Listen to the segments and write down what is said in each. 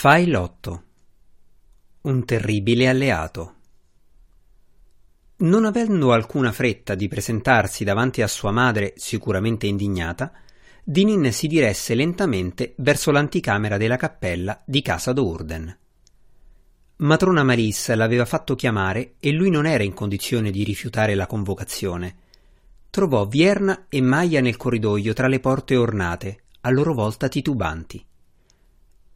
Fai l'otto. Un terribile alleato. Non avendo alcuna fretta di presentarsi davanti a sua madre, sicuramente indignata, Dinin si diresse lentamente verso l'anticamera della cappella di casa d'Urden. Matrona Maris l'aveva fatto chiamare e lui non era in condizione di rifiutare la convocazione. Trovò Vierna e Maia nel corridoio tra le porte ornate, a loro volta titubanti.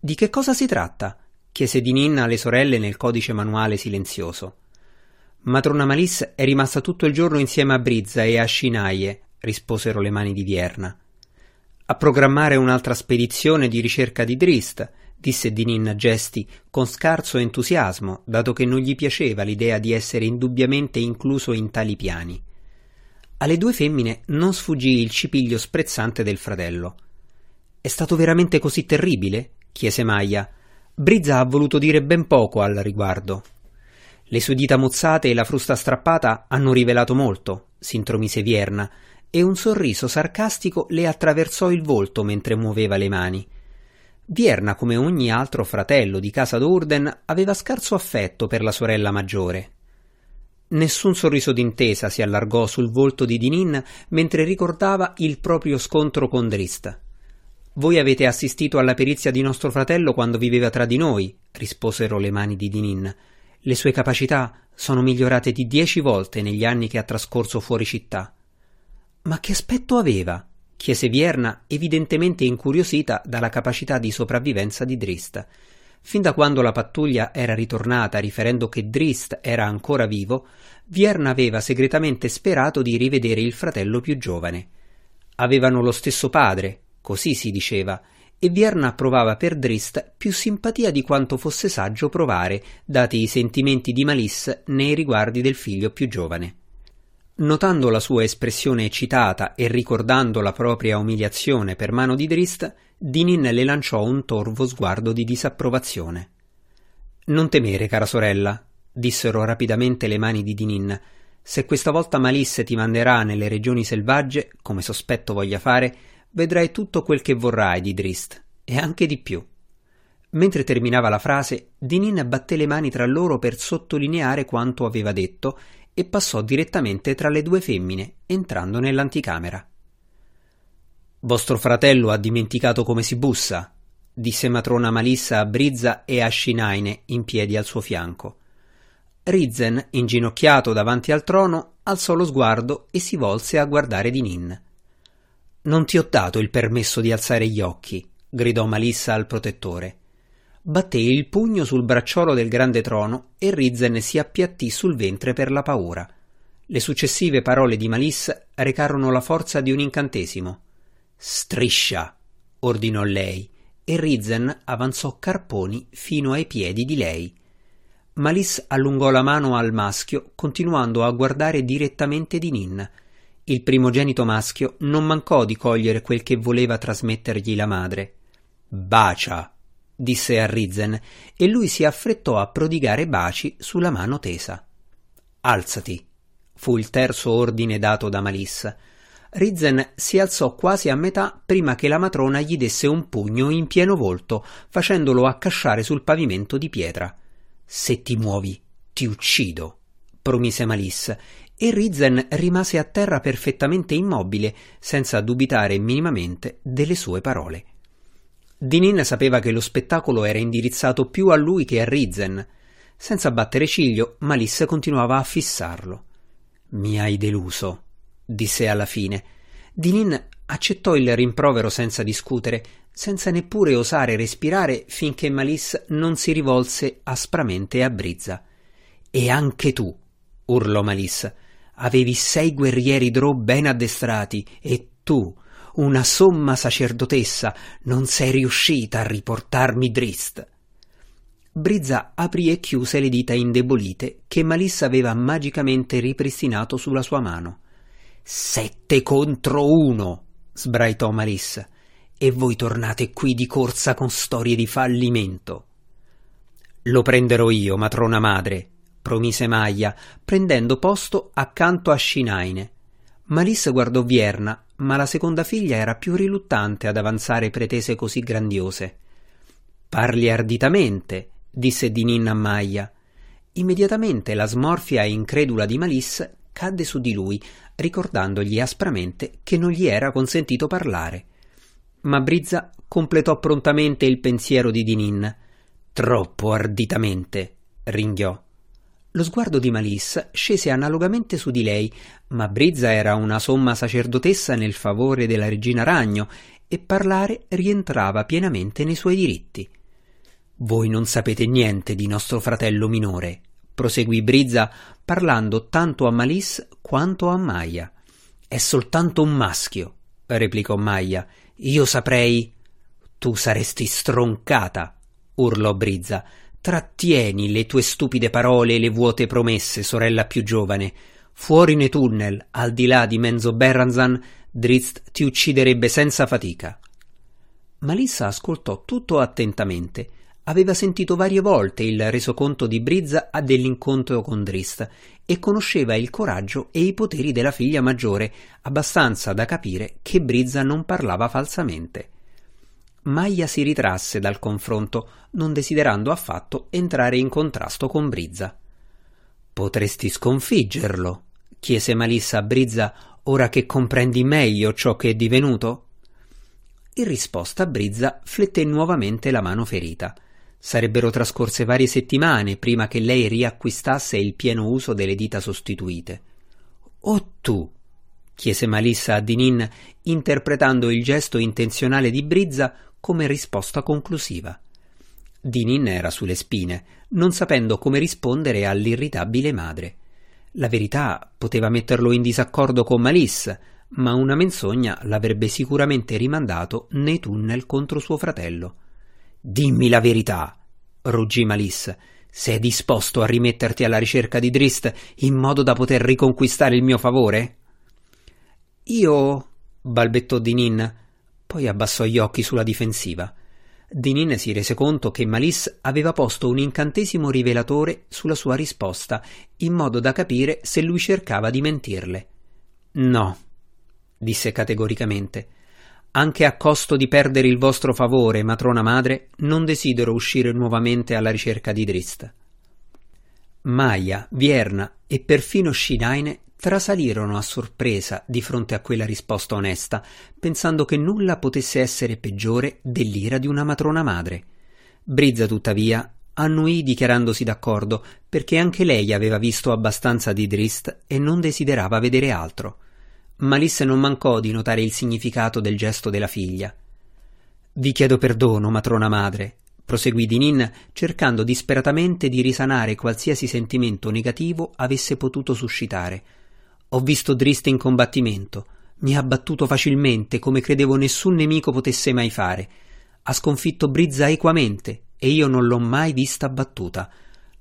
Di che cosa si tratta? chiese di Ninna alle sorelle nel codice manuale silenzioso. Matrona Malis è rimasta tutto il giorno insieme a Brizza e a Scinaie, risposero le mani di Vierna. A programmare un'altra spedizione di ricerca di Drist, disse Dinin a gesti con scarso entusiasmo, dato che non gli piaceva l'idea di essere indubbiamente incluso in tali piani. Alle due femmine non sfuggì il cipiglio sprezzante del fratello. È stato veramente così terribile? Chiese Maia. Brizza ha voluto dire ben poco al riguardo. Le sue dita mozzate e la frusta strappata hanno rivelato molto, si intromise Vierna, e un sorriso sarcastico le attraversò il volto mentre muoveva le mani. Vierna, come ogni altro fratello di casa d'Urden, aveva scarso affetto per la sorella maggiore. Nessun sorriso d'intesa si allargò sul volto di Dinin mentre ricordava il proprio scontro con Drist. Voi avete assistito alla perizia di nostro fratello quando viveva tra di noi, risposero le mani di Dinin. Le sue capacità sono migliorate di dieci volte negli anni che ha trascorso fuori città. Ma che aspetto aveva? chiese Vierna, evidentemente incuriosita dalla capacità di sopravvivenza di Drist. Fin da quando la pattuglia era ritornata riferendo che Drist era ancora vivo, Vierna aveva segretamente sperato di rivedere il fratello più giovane. Avevano lo stesso padre, così si diceva, e Vierna provava per Drist più simpatia di quanto fosse saggio provare, dati i sentimenti di Malice nei riguardi del figlio più giovane. Notando la sua espressione eccitata e ricordando la propria umiliazione per mano di Drist, Dinin le lanciò un torvo sguardo di disapprovazione. Non temere, cara sorella, dissero rapidamente le mani di Dinin. Se questa volta Malisse ti manderà nelle regioni selvagge, come sospetto voglia fare, vedrai tutto quel che vorrai di Drist, e anche di più. Mentre terminava la frase, Dinin batté le mani tra loro per sottolineare quanto aveva detto e passò direttamente tra le due femmine, entrando nell'anticamera. Vostro fratello ha dimenticato come si bussa, disse matrona Malissa a Brizza e a Scinaine in piedi al suo fianco. Rizzen, inginocchiato davanti al trono, alzò lo sguardo e si volse a guardare Dinin. Non ti ho dato il permesso di alzare gli occhi, gridò Malissa al protettore. Batté il pugno sul bracciolo del grande trono e Rizzen si appiattì sul ventre per la paura. Le successive parole di Malissa recarono la forza di un incantesimo. Striscia, ordinò lei, e Rizzen avanzò carponi fino ai piedi di lei. Malis allungò la mano al maschio, continuando a guardare direttamente di Nin. Il primogenito maschio non mancò di cogliere quel che voleva trasmettergli la madre. Bacia, disse a Rizzen, e lui si affrettò a prodigare baci sulla mano tesa. Alzati, fu il terzo ordine dato da Malis. Rizzen si alzò quasi a metà prima che la matrona gli desse un pugno in pieno volto, facendolo accasciare sul pavimento di pietra. Se ti muovi, ti uccido, promise Malis, e Rizzen rimase a terra perfettamente immobile, senza dubitare minimamente delle sue parole. Dinin sapeva che lo spettacolo era indirizzato più a lui che a Rizzen. Senza battere ciglio, Malis continuava a fissarlo. Mi hai deluso, disse alla fine. Dinin accettò il rimprovero senza discutere, senza neppure osare respirare finché Malis non si rivolse aspramente a Brizza. E anche tu, urlò Malis, avevi sei guerrieri Drow ben addestrati e tu, una somma sacerdotessa, non sei riuscita a riportarmi Drist. Brizza aprì e chiuse le dita indebolite che Malis aveva magicamente ripristinato sulla sua mano. Sette contro uno, sbraitò Malis, e voi tornate qui di corsa con storie di fallimento. Lo prenderò io, matrona madre, promise Maia, prendendo posto accanto a Scinaine. Malis guardò Vierna, ma la seconda figlia era più riluttante ad avanzare pretese così grandiose. Parli arditamente, disse Dinin a Maya. Immediatamente la smorfia incredula di Malis cadde su di lui, ricordandogli aspramente che non gli era consentito parlare. Ma Brizza completò prontamente il pensiero di Dinin. Troppo arditamente, ringhiò. Lo sguardo di Malis scese analogamente su di lei, ma Brizza era una somma sacerdotessa nel favore della regina Ragno e parlare rientrava pienamente nei suoi diritti. Voi non sapete niente di nostro fratello minore, proseguì Brizza parlando tanto a Malis quanto a Maya. È soltanto un maschio, replicò Maya. Io saprei. Tu saresti stroncata, urlò Brizza. Trattieni le tue stupide parole e le vuote promesse, sorella più giovane. Fuori nei tunnel, al di là di Menzo Berranzan, Drizzt ti ucciderebbe senza fatica. Malissa ascoltò tutto attentamente. Aveva sentito varie volte il resoconto di Brizza dell'incontro con Drist e conosceva il coraggio e i poteri della figlia maggiore, abbastanza da capire che Brizza non parlava falsamente. Maya si ritrasse dal confronto, non desiderando affatto entrare in contrasto con Brizza. Potresti sconfiggerlo? chiese Malissa a Brizza ora che comprendi meglio ciò che è divenuto? In risposta Brizza flette nuovamente la mano ferita. Sarebbero trascorse varie settimane prima che lei riacquistasse il pieno uso delle dita sostituite. O tu, chiese Malissa a Dinin, interpretando il gesto intenzionale di Brizza come risposta conclusiva. Dinin era sulle spine, non sapendo come rispondere all'irritabile madre. La verità poteva metterlo in disaccordo con Malice, ma una menzogna l'avrebbe sicuramente rimandato nei tunnel contro suo fratello. Dimmi la verità, ruggì Malice. Sei disposto a rimetterti alla ricerca di Drist in modo da poter riconquistare il mio favore? Io. balbettò Dinin, poi abbassò gli occhi sulla difensiva. Dinin si rese conto che Malice aveva posto un incantesimo rivelatore sulla sua risposta, in modo da capire se lui cercava di mentirle. No, disse categoricamente. Anche a costo di perdere il vostro favore, matrona madre, non desidero uscire nuovamente alla ricerca di Drist. Maya, Vierna e perfino Shinaine trasalirono a sorpresa di fronte a quella risposta onesta, pensando che nulla potesse essere peggiore dell'ira di una matrona madre. Brizza, tuttavia, annuì dichiarandosi d'accordo, perché anche lei aveva visto abbastanza di Drist e non desiderava vedere altro. Malisse non mancò di notare il significato del gesto della figlia. Vi chiedo perdono, matrona madre, proseguì Dinin, cercando disperatamente di risanare qualsiasi sentimento negativo avesse potuto suscitare. Ho visto Drist in combattimento. Mi ha battuto facilmente, come credevo nessun nemico potesse mai fare. Ha sconfitto Brizza equamente, e io non l'ho mai vista battuta.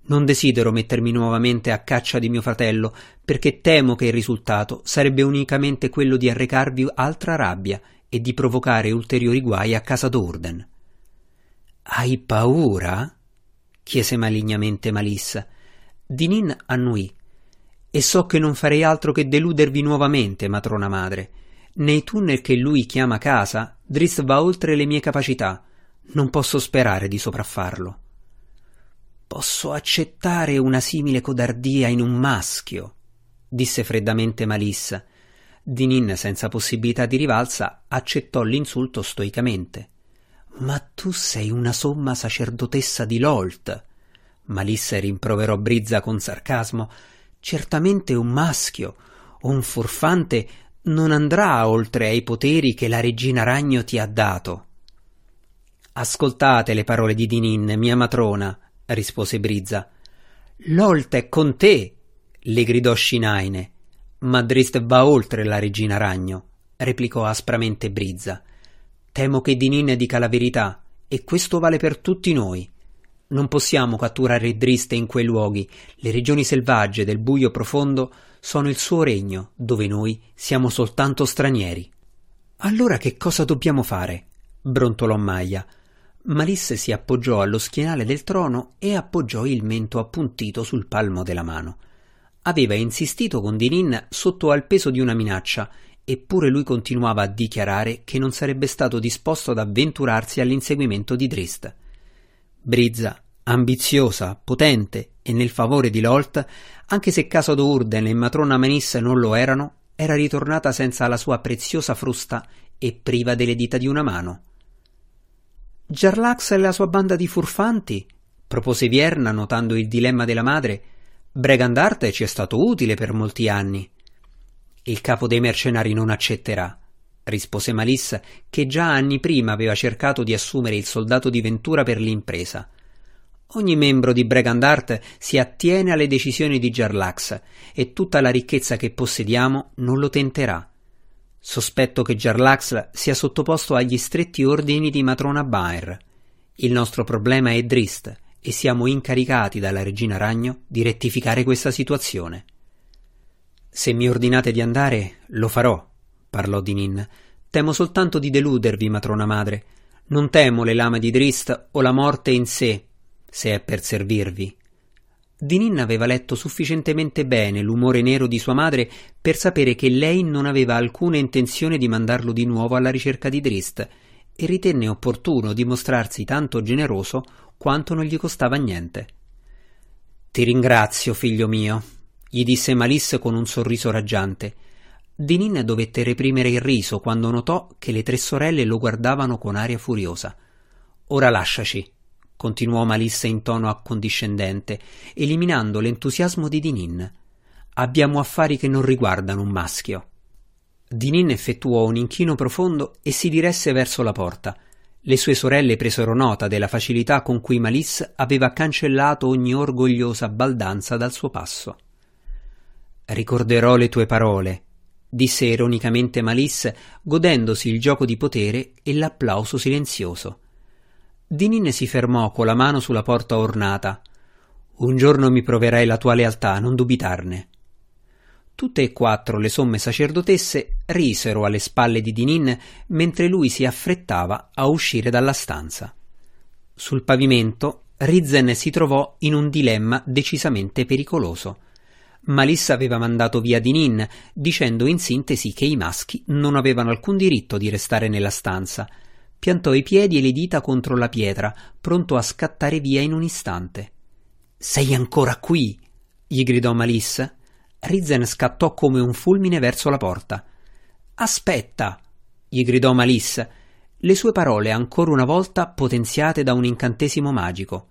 Non desidero mettermi nuovamente a caccia di mio fratello, perché temo che il risultato sarebbe unicamente quello di arrecarvi altra rabbia e di provocare ulteriori guai a casa d'Urden. Hai paura? chiese malignamente Malissa. Dinin annuì e so che non farei altro che deludervi nuovamente, matrona madre. Nei tunnel che lui chiama casa, Driss va oltre le mie capacità. Non posso sperare di sopraffarlo. Posso accettare una simile codardia in un maschio, disse freddamente Malissa. Dinin, senza possibilità di rivalsa, accettò l'insulto stoicamente. Ma tu sei una somma sacerdotessa di Lolt. Malissa rimproverò Brizza con sarcasmo. Certamente un maschio, un furfante, non andrà oltre ai poteri che la regina ragno ti ha dato. Ascoltate le parole di Dinin, mia matrona, rispose Brizza. L'Olt è con te, le gridò Scinaine. Ma Drist va oltre la regina ragno, replicò aspramente Brizza. Temo che Dinin dica la verità, e questo vale per tutti noi. Non possiamo catturare Driste in quei luoghi. Le regioni selvagge del buio profondo sono il suo regno, dove noi siamo soltanto stranieri. Allora che cosa dobbiamo fare? brontolò Maya. Malisse si appoggiò allo schienale del trono e appoggiò il mento appuntito sul palmo della mano. Aveva insistito con Dinin sotto al peso di una minaccia, eppure lui continuava a dichiarare che non sarebbe stato disposto ad avventurarsi all'inseguimento di Drist. Brizza, ambiziosa, potente e nel favore di Lolt, anche se Casa d'Urden e matrona Manis non lo erano, era ritornata senza la sua preziosa frusta e priva delle dita di una mano. Jarlax e la sua banda di furfanti? propose Vierna notando il dilemma della madre. Bregandarte ci è stato utile per molti anni. Il capo dei mercenari non accetterà, rispose Malis, che già anni prima aveva cercato di assumere il soldato di Ventura per l'impresa. Ogni membro di Bregandart si attiene alle decisioni di Jarlax e tutta la ricchezza che possediamo non lo tenterà. Sospetto che Jarlax sia sottoposto agli stretti ordini di matrona Baer. Il nostro problema è Drist e siamo incaricati dalla regina Ragno di rettificare questa situazione. Se mi ordinate di andare, lo farò, parlò Dinin. Temo soltanto di deludervi, matrona madre. Non temo le lame di Drist o la morte in sé, se è per servirvi. Dinin aveva letto sufficientemente bene l'umore nero di sua madre per sapere che lei non aveva alcuna intenzione di mandarlo di nuovo alla ricerca di Drist e ritenne opportuno dimostrarsi tanto generoso quanto non gli costava niente. Ti ringrazio, figlio mio, gli disse Malisse con un sorriso raggiante. Dinin dovette reprimere il riso quando notò che le tre sorelle lo guardavano con aria furiosa. Ora lasciaci, continuò Malisse in tono accondiscendente, eliminando l'entusiasmo di Dinin. Abbiamo affari che non riguardano un maschio. Dinin effettuò un inchino profondo e si diresse verso la porta. Le sue sorelle presero nota della facilità con cui Malisse aveva cancellato ogni orgogliosa baldanza dal suo passo. Ricorderò le tue parole, disse ironicamente Malisse, godendosi il gioco di potere e l'applauso silenzioso. Dinin si fermò con la mano sulla porta ornata. Un giorno mi proverai la tua lealtà, non dubitarne. Tutte e quattro le somme sacerdotesse risero alle spalle di Dinin mentre lui si affrettava a uscire dalla stanza. Sul pavimento Rizzen si trovò in un dilemma decisamente pericoloso. Malissa aveva mandato via Dinin, dicendo in sintesi che i maschi non avevano alcun diritto di restare nella stanza. Piantò i piedi e le dita contro la pietra, pronto a scattare via in un istante. Sei ancora qui? gli gridò Malissa. Rizzen scattò come un fulmine verso la porta. Aspetta! gli gridò Malissa, le sue parole ancora una volta potenziate da un incantesimo magico.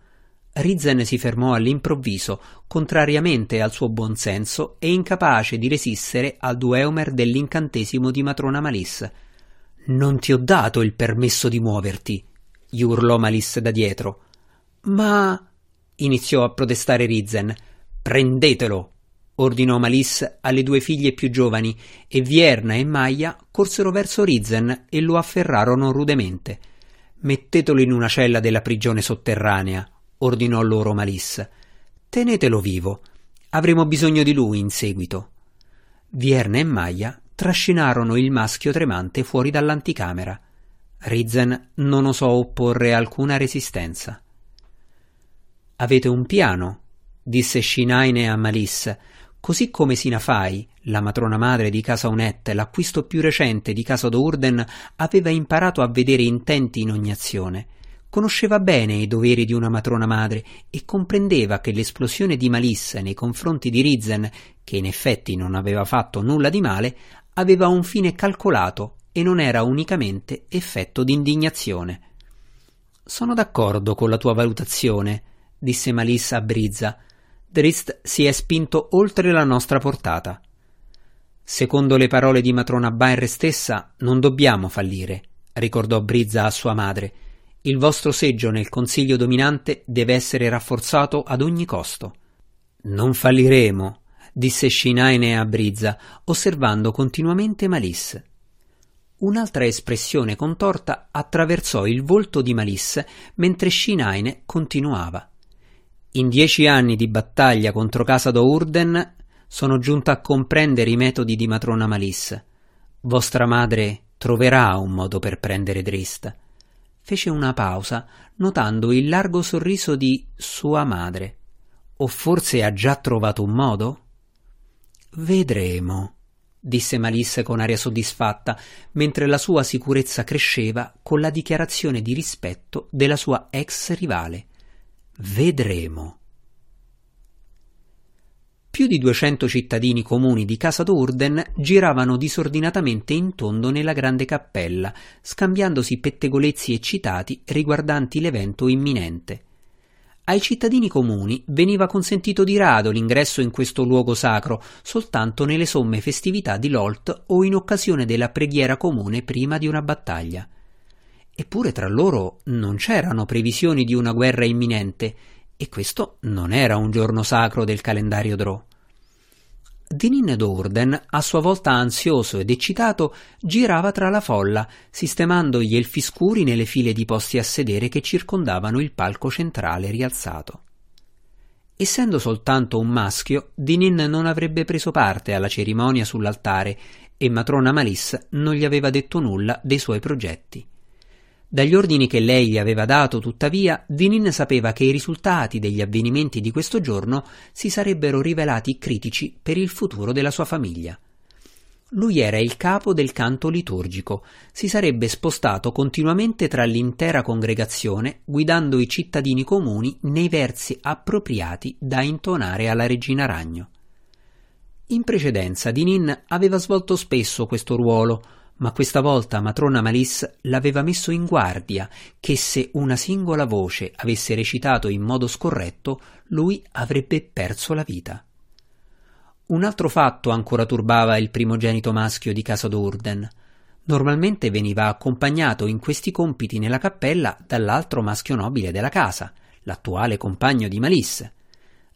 Rizzen si fermò all'improvviso, contrariamente al suo buon senso e incapace di resistere al dueomer dell'incantesimo di matrona Malis. Non ti ho dato il permesso di muoverti, gli urlò Malis da dietro. Ma. iniziò a protestare Rizzen. Prendetelo! ordinò Malis alle due figlie più giovani, e Vierna e Maia corsero verso Rizzen e lo afferrarono rudemente. Mettetelo in una cella della prigione sotterranea, ordinò loro Malis. Tenetelo vivo. Avremo bisogno di lui in seguito. Vierna e Maia trascinarono il maschio tremante fuori dall'anticamera. Rizzen non osò opporre alcuna resistenza. Avete un piano? disse Shinaine a Malis, così come Sinafai, la matrona madre di Casa Unet, l'acquisto più recente di Casa d'Urden, aveva imparato a vedere intenti in ogni azione. Conosceva bene i doveri di una matrona madre e comprendeva che l'esplosione di malisse nei confronti di Rizzen, che in effetti non aveva fatto nulla di male, aveva un fine calcolato e non era unicamente effetto di indignazione. Sono d'accordo con la tua valutazione, disse Malissa a Brizza. Drist si è spinto oltre la nostra portata. Secondo le parole di matrona Baer stessa, non dobbiamo fallire, ricordò Brizza a sua madre il vostro seggio nel consiglio dominante deve essere rafforzato ad ogni costo. Non falliremo, disse Shinaine a Brizza, osservando continuamente Malisse. Un'altra espressione contorta attraversò il volto di Malisse mentre Shinaine continuava. In dieci anni di battaglia contro Casa d'Ourden sono giunta a comprendere i metodi di matrona Malisse. Vostra madre troverà un modo per prendere Drist fece una pausa, notando il largo sorriso di sua madre. O forse ha già trovato un modo? Vedremo, disse Malisse con aria soddisfatta, mentre la sua sicurezza cresceva con la dichiarazione di rispetto della sua ex rivale. vedremo. Più di duecento cittadini comuni di Casa d'Urden giravano disordinatamente in tondo nella grande cappella, scambiandosi pettegolezzi eccitati riguardanti l'evento imminente. Ai cittadini comuni veniva consentito di rado l'ingresso in questo luogo sacro soltanto nelle somme festività di Lolt o in occasione della preghiera comune prima di una battaglia. Eppure tra loro non c'erano previsioni di una guerra imminente, e questo non era un giorno sacro del calendario Drò. Dinin Dorden, a sua volta ansioso ed eccitato, girava tra la folla, sistemando gli elfi scuri nelle file di posti a sedere che circondavano il palco centrale rialzato. Essendo soltanto un maschio, Dinin non avrebbe preso parte alla cerimonia sull'altare e matrona Malis non gli aveva detto nulla dei suoi progetti. Dagli ordini che lei gli aveva dato, tuttavia, Dinin sapeva che i risultati degli avvenimenti di questo giorno si sarebbero rivelati critici per il futuro della sua famiglia. Lui era il capo del canto liturgico, si sarebbe spostato continuamente tra l'intera congregazione, guidando i cittadini comuni nei versi appropriati da intonare alla regina ragno. In precedenza Dinin aveva svolto spesso questo ruolo, ma questa volta matrona Malice l'aveva messo in guardia che se una singola voce avesse recitato in modo scorretto, lui avrebbe perso la vita. Un altro fatto ancora turbava il primogenito maschio di casa d'Urden. Normalmente veniva accompagnato in questi compiti nella cappella dall'altro maschio nobile della casa, l'attuale compagno di Malice.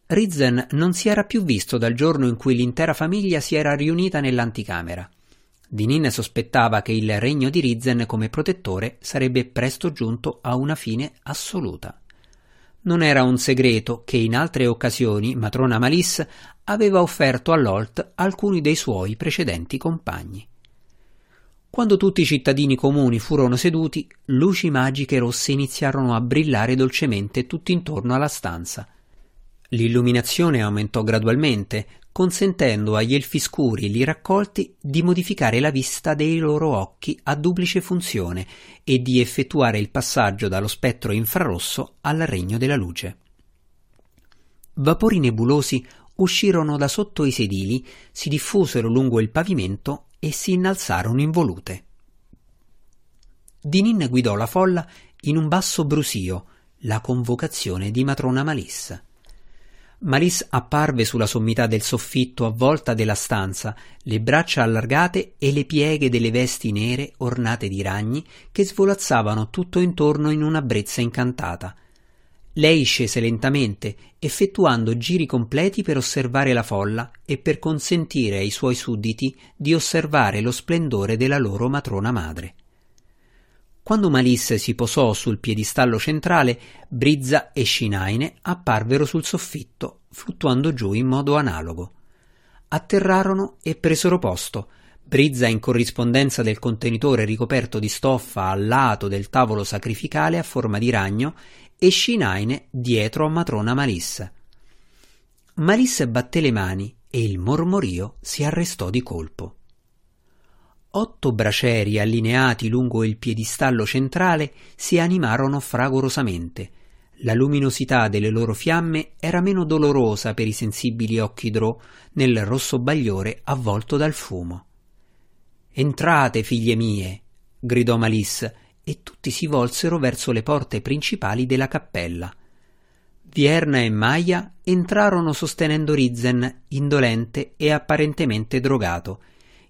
Rizzen non si era più visto dal giorno in cui l'intera famiglia si era riunita nell'anticamera. Dinin sospettava che il regno di Rizzen come protettore sarebbe presto giunto a una fine assoluta. Non era un segreto che in altre occasioni matrona Malis aveva offerto a Lolt alcuni dei suoi precedenti compagni. Quando tutti i cittadini comuni furono seduti, luci magiche rosse iniziarono a brillare dolcemente tutt'intorno alla stanza. L'illuminazione aumentò gradualmente, consentendo agli elfi scuri lì raccolti di modificare la vista dei loro occhi a duplice funzione e di effettuare il passaggio dallo spettro infrarosso al regno della luce. Vapori nebulosi uscirono da sotto i sedili, si diffusero lungo il pavimento e si innalzarono in volute. Dinin guidò la folla in un basso brusio, la convocazione di matrona Malissa. Maris apparve sulla sommità del soffitto a volta della stanza, le braccia allargate e le pieghe delle vesti nere ornate di ragni che svolazzavano tutto intorno in una brezza incantata. Lei scese lentamente, effettuando giri completi per osservare la folla e per consentire ai suoi sudditi di osservare lo splendore della loro matrona madre. Quando Malisse si posò sul piedistallo centrale, Brizza e Scinaine apparvero sul soffitto, fluttuando giù in modo analogo. Atterrarono e presero posto, Brizza in corrispondenza del contenitore ricoperto di stoffa al lato del tavolo sacrificale a forma di ragno e Scinaine dietro a matrona Malisse. Malisse batté le mani e il mormorio si arrestò di colpo. Otto braceri allineati lungo il piedistallo centrale si animarono fragorosamente. La luminosità delle loro fiamme era meno dolorosa per i sensibili occhi drò nel rosso bagliore avvolto dal fumo. Entrate, figlie mie! gridò Malis, e tutti si volsero verso le porte principali della cappella. Vierna e Maya entrarono sostenendo Rizzen, indolente e apparentemente drogato,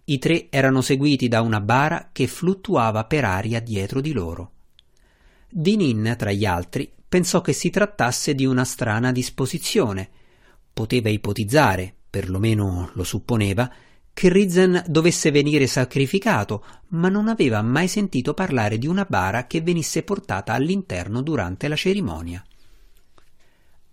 i tre erano seguiti da una bara che fluttuava per aria dietro di loro. Dinin, tra gli altri, pensò che si trattasse di una strana disposizione. Poteva ipotizzare, perlomeno lo supponeva, che Rizzen dovesse venire sacrificato, ma non aveva mai sentito parlare di una bara che venisse portata all'interno durante la cerimonia.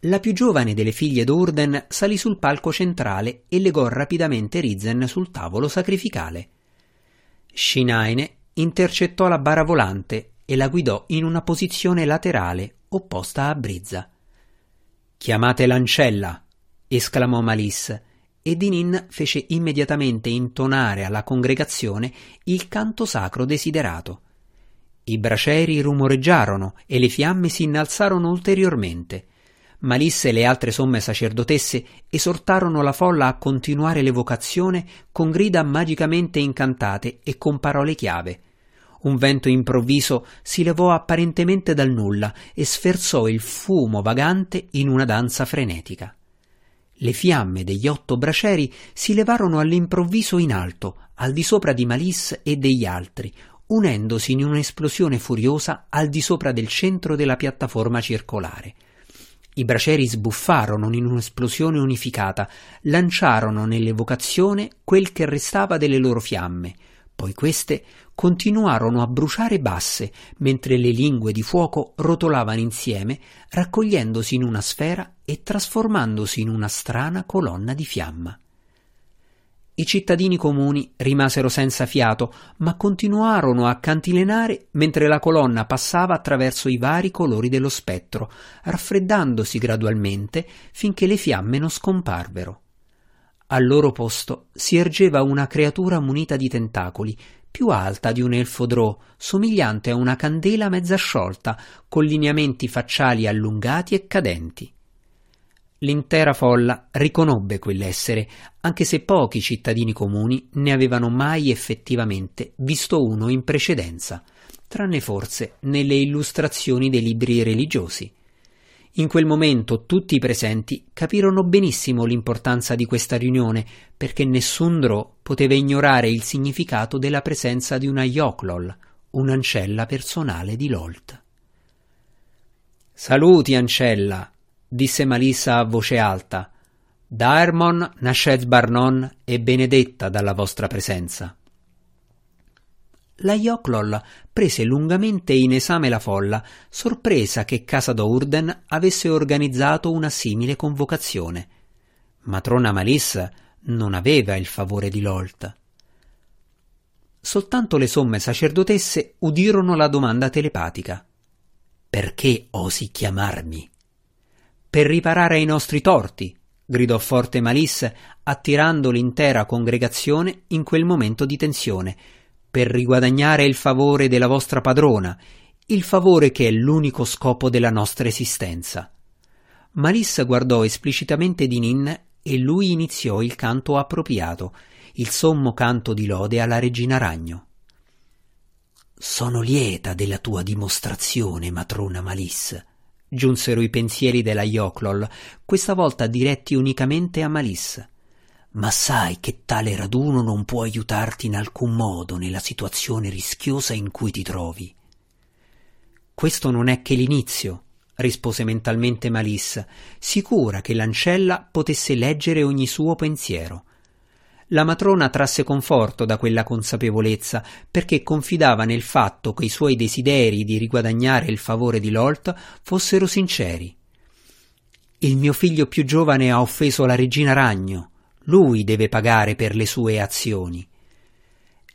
La più giovane delle figlie d'Urden salì sul palco centrale e legò rapidamente Rizzen sul tavolo sacrificale. Shinaine intercettò la bara volante e la guidò in una posizione laterale opposta a Brizza. Chiamate l'ancella! esclamò Malis, e Dinin fece immediatamente intonare alla congregazione il canto sacro desiderato. I braceri rumoreggiarono e le fiamme si innalzarono ulteriormente Malisse e le altre somme sacerdotesse esortarono la folla a continuare l'evocazione con grida magicamente incantate e con parole chiave. Un vento improvviso si levò apparentemente dal nulla e sferzò il fumo vagante in una danza frenetica. Le fiamme degli otto braceri si levarono all'improvviso in alto, al di sopra di Malisse e degli altri, unendosi in un'esplosione furiosa al di sopra del centro della piattaforma circolare. I bracieri sbuffarono in un'esplosione unificata, lanciarono nell'evocazione quel che restava delle loro fiamme, poi queste continuarono a bruciare basse, mentre le lingue di fuoco rotolavano insieme, raccogliendosi in una sfera e trasformandosi in una strana colonna di fiamma. I cittadini comuni rimasero senza fiato, ma continuarono a cantilenare mentre la colonna passava attraverso i vari colori dello spettro, raffreddandosi gradualmente finché le fiamme non scomparvero. Al loro posto si ergeva una creatura munita di tentacoli, più alta di un elfo drò, somigliante a una candela mezza sciolta, con lineamenti facciali allungati e cadenti. L'intera folla riconobbe quell'essere, anche se pochi cittadini comuni ne avevano mai effettivamente visto uno in precedenza, tranne forse nelle illustrazioni dei libri religiosi. In quel momento tutti i presenti capirono benissimo l'importanza di questa riunione, perché nessun Drò poteva ignorare il significato della presenza di una Yoklol, un'ancella personale di Lolt. Saluti, ancella, disse Malissa a voce alta. Da Hermon nascet Barnon e benedetta dalla vostra presenza. La Yoklol prese lungamente in esame la folla, sorpresa che Casa d'Urden avesse organizzato una simile convocazione. Matrona Malissa non aveva il favore di Lolt. Soltanto le somme sacerdotesse udirono la domanda telepatica. Perché osi chiamarmi? Per riparare ai nostri torti, gridò forte Malisse, attirando l'intera congregazione in quel momento di tensione, per riguadagnare il favore della vostra padrona, il favore che è l'unico scopo della nostra esistenza. Malisse guardò esplicitamente Dinin e lui iniziò il canto appropriato, il sommo canto di lode alla regina ragno. Sono lieta della tua dimostrazione, matrona Malisse, giunsero i pensieri della Yoklol, questa volta diretti unicamente a Malissa. Ma sai che tale raduno non può aiutarti in alcun modo nella situazione rischiosa in cui ti trovi. Questo non è che l'inizio, rispose mentalmente Malissa, sicura che l'ancella potesse leggere ogni suo pensiero. La matrona trasse conforto da quella consapevolezza perché confidava nel fatto che i suoi desideri di riguadagnare il favore di Lolt fossero sinceri. Il mio figlio più giovane ha offeso la regina ragno. Lui deve pagare per le sue azioni.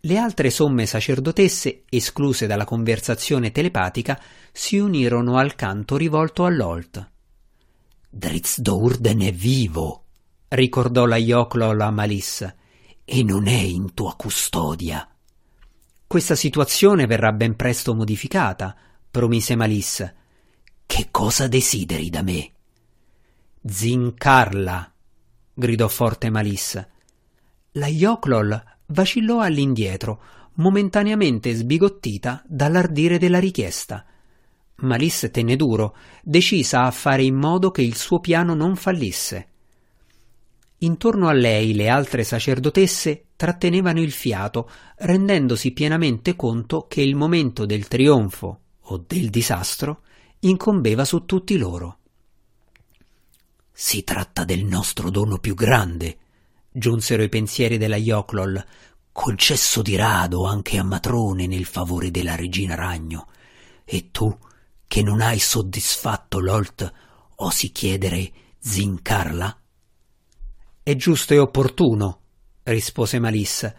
Le altre somme sacerdotesse, escluse dalla conversazione telepatica, si unirono al canto rivolto a Lolt. Dritz Dourden è vivo, ricordò la Yoklol a Malissa e non è in tua custodia. Questa situazione verrà ben presto modificata, promise Malissa. Che cosa desideri da me? Zincarla, gridò forte Malissa. La Yoklol vacillò all'indietro, momentaneamente sbigottita dall'ardire della richiesta. Malissa tenne duro, decisa a fare in modo che il suo piano non fallisse. Intorno a lei le altre sacerdotesse trattenevano il fiato, rendendosi pienamente conto che il momento del trionfo o del disastro incombeva su tutti loro. Si tratta del nostro dono più grande, giunsero i pensieri della Yoklol, concesso di rado anche a matrone nel favore della regina ragno. E tu, che non hai soddisfatto Lolt, osi chiedere Zincarla? È giusto e opportuno, rispose Malissa.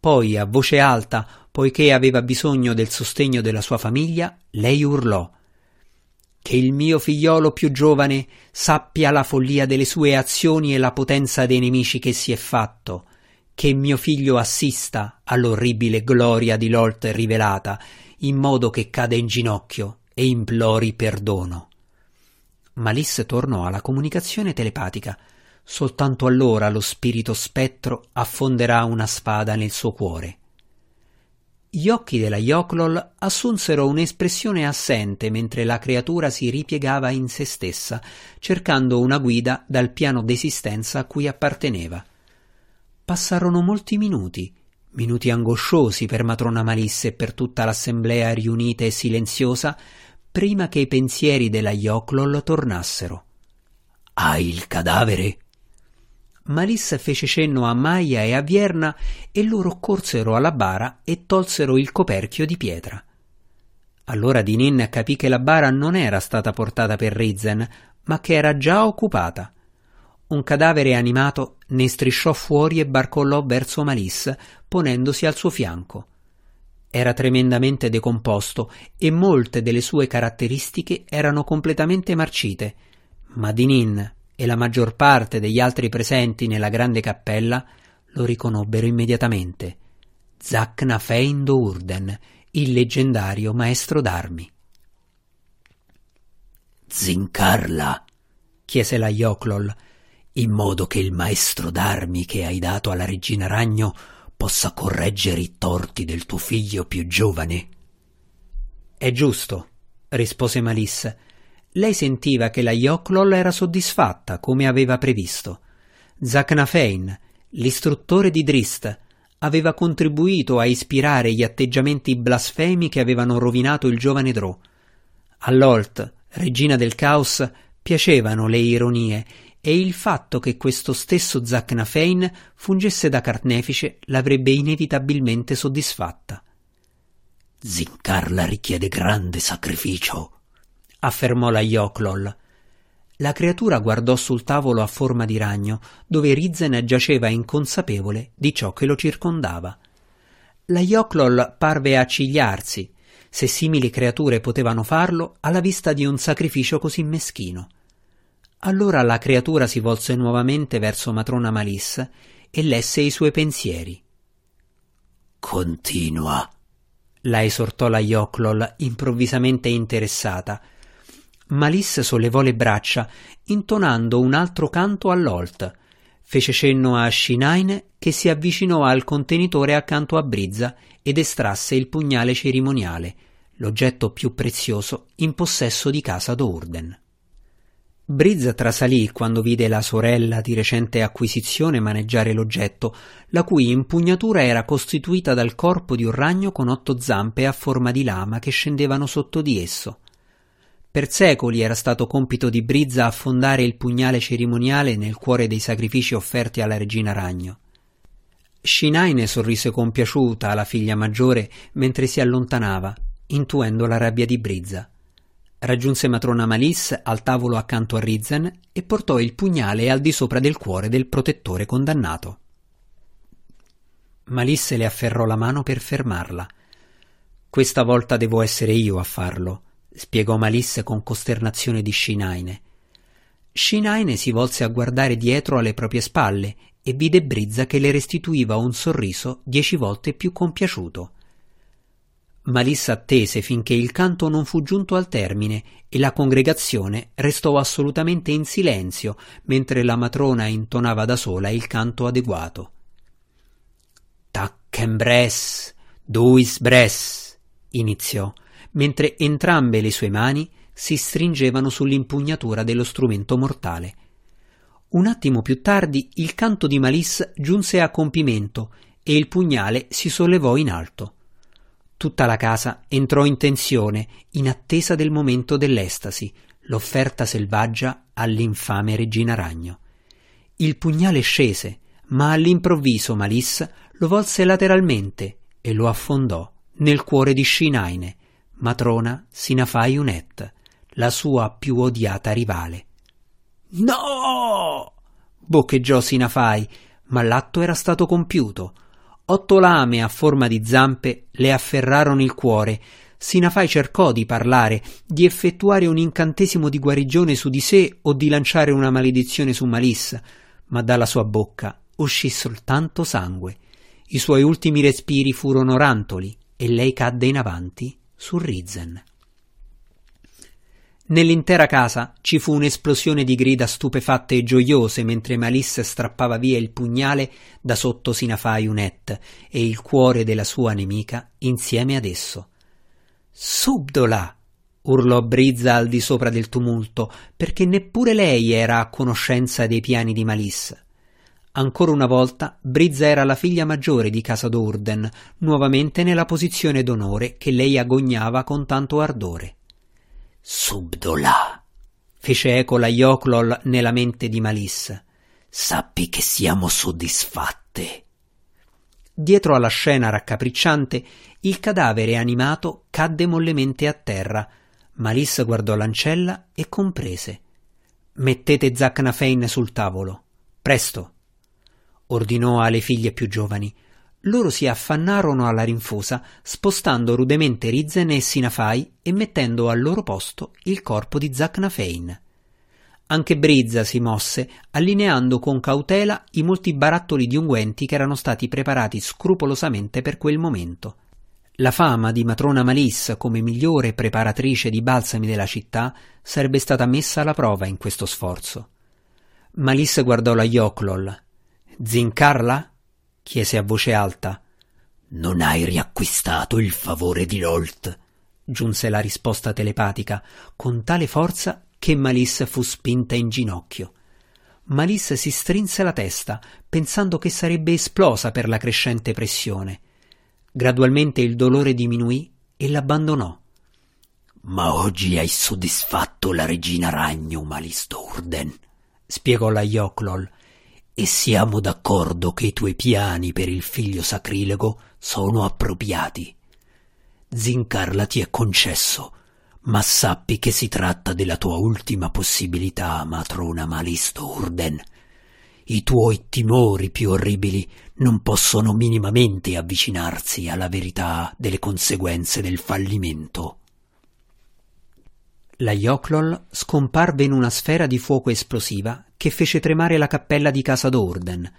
Poi, a voce alta, poiché aveva bisogno del sostegno della sua famiglia, lei urlò Che il mio figliolo più giovane sappia la follia delle sue azioni e la potenza dei nemici che si è fatto, che mio figlio assista all'orribile gloria di Lolt rivelata, in modo che cade in ginocchio e implori perdono. Malice tornò alla comunicazione telepatica. Soltanto allora lo spirito spettro affonderà una spada nel suo cuore. Gli occhi della Yoklol assunsero un'espressione assente mentre la creatura si ripiegava in se stessa, cercando una guida dal piano d'esistenza a cui apparteneva. Passarono molti minuti, minuti angosciosi per matrona Malisse e per tutta l'assemblea riunita e silenziosa, prima che i pensieri della Yoklol tornassero. Hai il cadavere? Malissa fece cenno a Maia e a Vierna e loro corsero alla bara e tolsero il coperchio di pietra. Allora Dinin capì che la bara non era stata portata per Rizzen, ma che era già occupata. Un cadavere animato ne strisciò fuori e barcollò verso Malissa, ponendosi al suo fianco. Era tremendamente decomposto e molte delle sue caratteristiche erano completamente marcite, ma Dinin, e la maggior parte degli altri presenti nella grande cappella lo riconobbero immediatamente. Zacna Feindo Urden, il leggendario maestro d'armi. Zincarla, chiese la Yoklol, in modo che il maestro d'armi che hai dato alla regina ragno possa correggere i torti del tuo figlio più giovane. È giusto, rispose Malissa, lei sentiva che la Yoklol era soddisfatta, come aveva previsto. Zaknafein, l'istruttore di Drist, aveva contribuito a ispirare gli atteggiamenti blasfemi che avevano rovinato il giovane Drò. All'Olt, regina del caos, piacevano le ironie e il fatto che questo stesso Zaknafein fungesse da carnefice l'avrebbe inevitabilmente soddisfatta. Zincarla richiede grande sacrificio, affermò la Yoklol. La creatura guardò sul tavolo a forma di ragno, dove Rizzen giaceva inconsapevole di ciò che lo circondava. La Yoklol parve accigliarsi, se simili creature potevano farlo alla vista di un sacrificio così meschino. Allora la creatura si volse nuovamente verso matrona Malissa e lesse i suoi pensieri. Continua, la esortò la Yoklol improvvisamente interessata, Malisse sollevò le braccia, intonando un altro canto all'Olt. Fece cenno a Shinaine che si avvicinò al contenitore accanto a Brizza ed estrasse il pugnale cerimoniale, l'oggetto più prezioso in possesso di casa d'Urden. Brizza trasalì quando vide la sorella di recente acquisizione maneggiare l'oggetto, la cui impugnatura era costituita dal corpo di un ragno con otto zampe a forma di lama che scendevano sotto di esso. Per secoli era stato compito di Brizza affondare il pugnale cerimoniale nel cuore dei sacrifici offerti alla regina ragno. Shinaine sorrise compiaciuta alla figlia maggiore mentre si allontanava, intuendo la rabbia di Brizza. Raggiunse matrona Malis al tavolo accanto a Rizzen e portò il pugnale al di sopra del cuore del protettore condannato. Malisse le afferrò la mano per fermarla. Questa volta devo essere io a farlo, spiegò Malisse con costernazione di Shinaine. Shinaine si volse a guardare dietro alle proprie spalle e vide Brizza che le restituiva un sorriso dieci volte più compiaciuto. Malissa attese finché il canto non fu giunto al termine e la congregazione restò assolutamente in silenzio mentre la matrona intonava da sola il canto adeguato. Tacchenbres, duis bres, iniziò mentre entrambe le sue mani si stringevano sull'impugnatura dello strumento mortale. Un attimo più tardi il canto di Malisse giunse a compimento e il pugnale si sollevò in alto. Tutta la casa entrò in tensione, in attesa del momento dell'estasi, l'offerta selvaggia all'infame regina ragno. Il pugnale scese, ma all'improvviso Malisse lo volse lateralmente e lo affondò nel cuore di Shinaine, matrona Sinafai Unet, la sua più odiata rivale. No! boccheggiò Sinafai, ma l'atto era stato compiuto. Otto lame a forma di zampe le afferrarono il cuore. Sinafai cercò di parlare, di effettuare un incantesimo di guarigione su di sé o di lanciare una maledizione su Malissa, ma dalla sua bocca uscì soltanto sangue. I suoi ultimi respiri furono rantoli e lei cadde in avanti su Rizzen. Nell'intera casa ci fu un'esplosione di grida stupefatte e gioiose mentre Malisse strappava via il pugnale da sotto Sinafai Unet e il cuore della sua nemica insieme ad esso. Subdola! urlò Brizza al di sopra del tumulto, perché neppure lei era a conoscenza dei piani di Malisse. Ancora una volta Brizza era la figlia maggiore di Casa d'Urden, nuovamente nella posizione d'onore che lei agognava con tanto ardore. Subdola, fece eco la Yoklol nella mente di Malissa. Sappi che siamo soddisfatte. Dietro alla scena raccapricciante, il cadavere animato cadde mollemente a terra. Malissa guardò l'ancella e comprese. Mettete Zacnafein sul tavolo. Presto. Ordinò alle figlie più giovani loro si affannarono alla rinfusa, spostando rudemente Rizzen e Sinafai e mettendo al loro posto il corpo di Zacnafein. Anche Brizza si mosse, allineando con cautela i molti barattoli di unguenti che erano stati preparati scrupolosamente per quel momento. La fama di matrona Malis come migliore preparatrice di balsami della città sarebbe stata messa alla prova in questo sforzo. Malis guardò la Yoklol. Zincarla? chiese a voce alta. Non hai riacquistato il favore di Lolt, giunse la risposta telepatica, con tale forza che Malisse fu spinta in ginocchio. Malisse si strinse la testa, pensando che sarebbe esplosa per la crescente pressione. Gradualmente il dolore diminuì e l'abbandonò. Ma oggi hai soddisfatto la regina ragno, Malisto Urden, spiegò la Yoklol, e siamo d'accordo che i tuoi piani per il figlio sacrilego sono appropriati. Zincarla ti è concesso, ma sappi che si tratta della tua ultima possibilità, matrona Malisto Urden. I tuoi timori più orribili non possono minimamente avvicinarsi alla verità delle conseguenze del fallimento. La Yoklol scomparve in una sfera di fuoco esplosiva che fece tremare la cappella di casa d'Orden.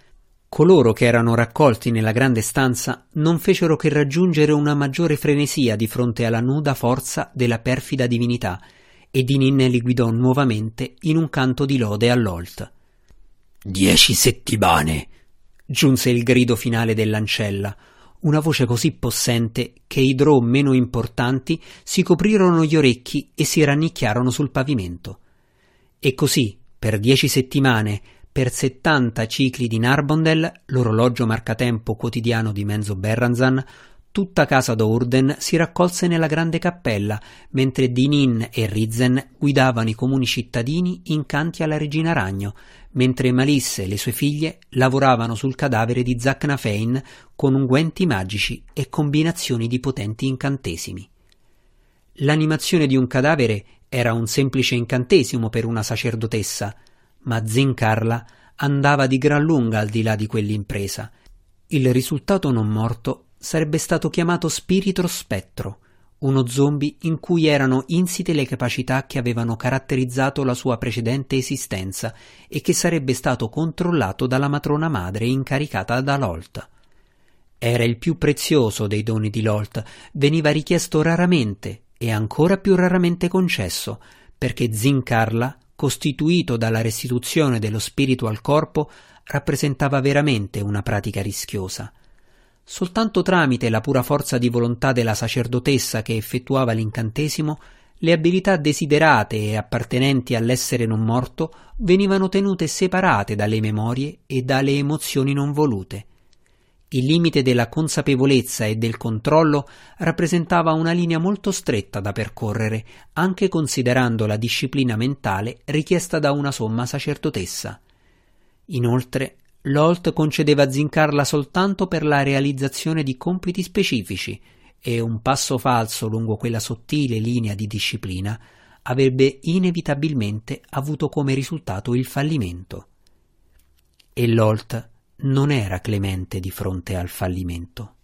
Coloro che erano raccolti nella grande stanza non fecero che raggiungere una maggiore frenesia di fronte alla nuda forza della perfida divinità, e Dinin li guidò nuovamente in un canto di lode all'Olt. Dieci settimane! giunse il grido finale dell'ancella, una voce così possente che i drò meno importanti si coprirono gli orecchi e si rannicchiarono sul pavimento. E così, per dieci settimane, per settanta cicli di Narbondel, l'orologio marcatempo quotidiano di Menzo Berranzan, tutta casa d'Urden si raccolse nella grande cappella, mentre Dinin e Rizzen guidavano i comuni cittadini in canti alla regina ragno, mentre Malisse e le sue figlie lavoravano sul cadavere di Zacnafein con unguenti magici e combinazioni di potenti incantesimi. L'animazione di un cadavere era un semplice incantesimo per una sacerdotessa, ma Zincarla andava di gran lunga al di là di quell'impresa. Il risultato non morto sarebbe stato chiamato spirito spettro, uno zombie in cui erano insite le capacità che avevano caratterizzato la sua precedente esistenza e che sarebbe stato controllato dalla matrona madre incaricata da Lolt. Era il più prezioso dei doni di Lolt, veniva richiesto raramente e ancora più raramente concesso, perché Zincarla, costituito dalla restituzione dello spirito al corpo, rappresentava veramente una pratica rischiosa. Soltanto tramite la pura forza di volontà della sacerdotessa che effettuava l'incantesimo, le abilità desiderate e appartenenti all'essere non morto venivano tenute separate dalle memorie e dalle emozioni non volute. Il limite della consapevolezza e del controllo rappresentava una linea molto stretta da percorrere, anche considerando la disciplina mentale richiesta da una somma sacerdotessa. Inoltre, L'Holt concedeva Zincarla soltanto per la realizzazione di compiti specifici e un passo falso lungo quella sottile linea di disciplina avrebbe inevitabilmente avuto come risultato il fallimento. E l'Holt non era clemente di fronte al fallimento.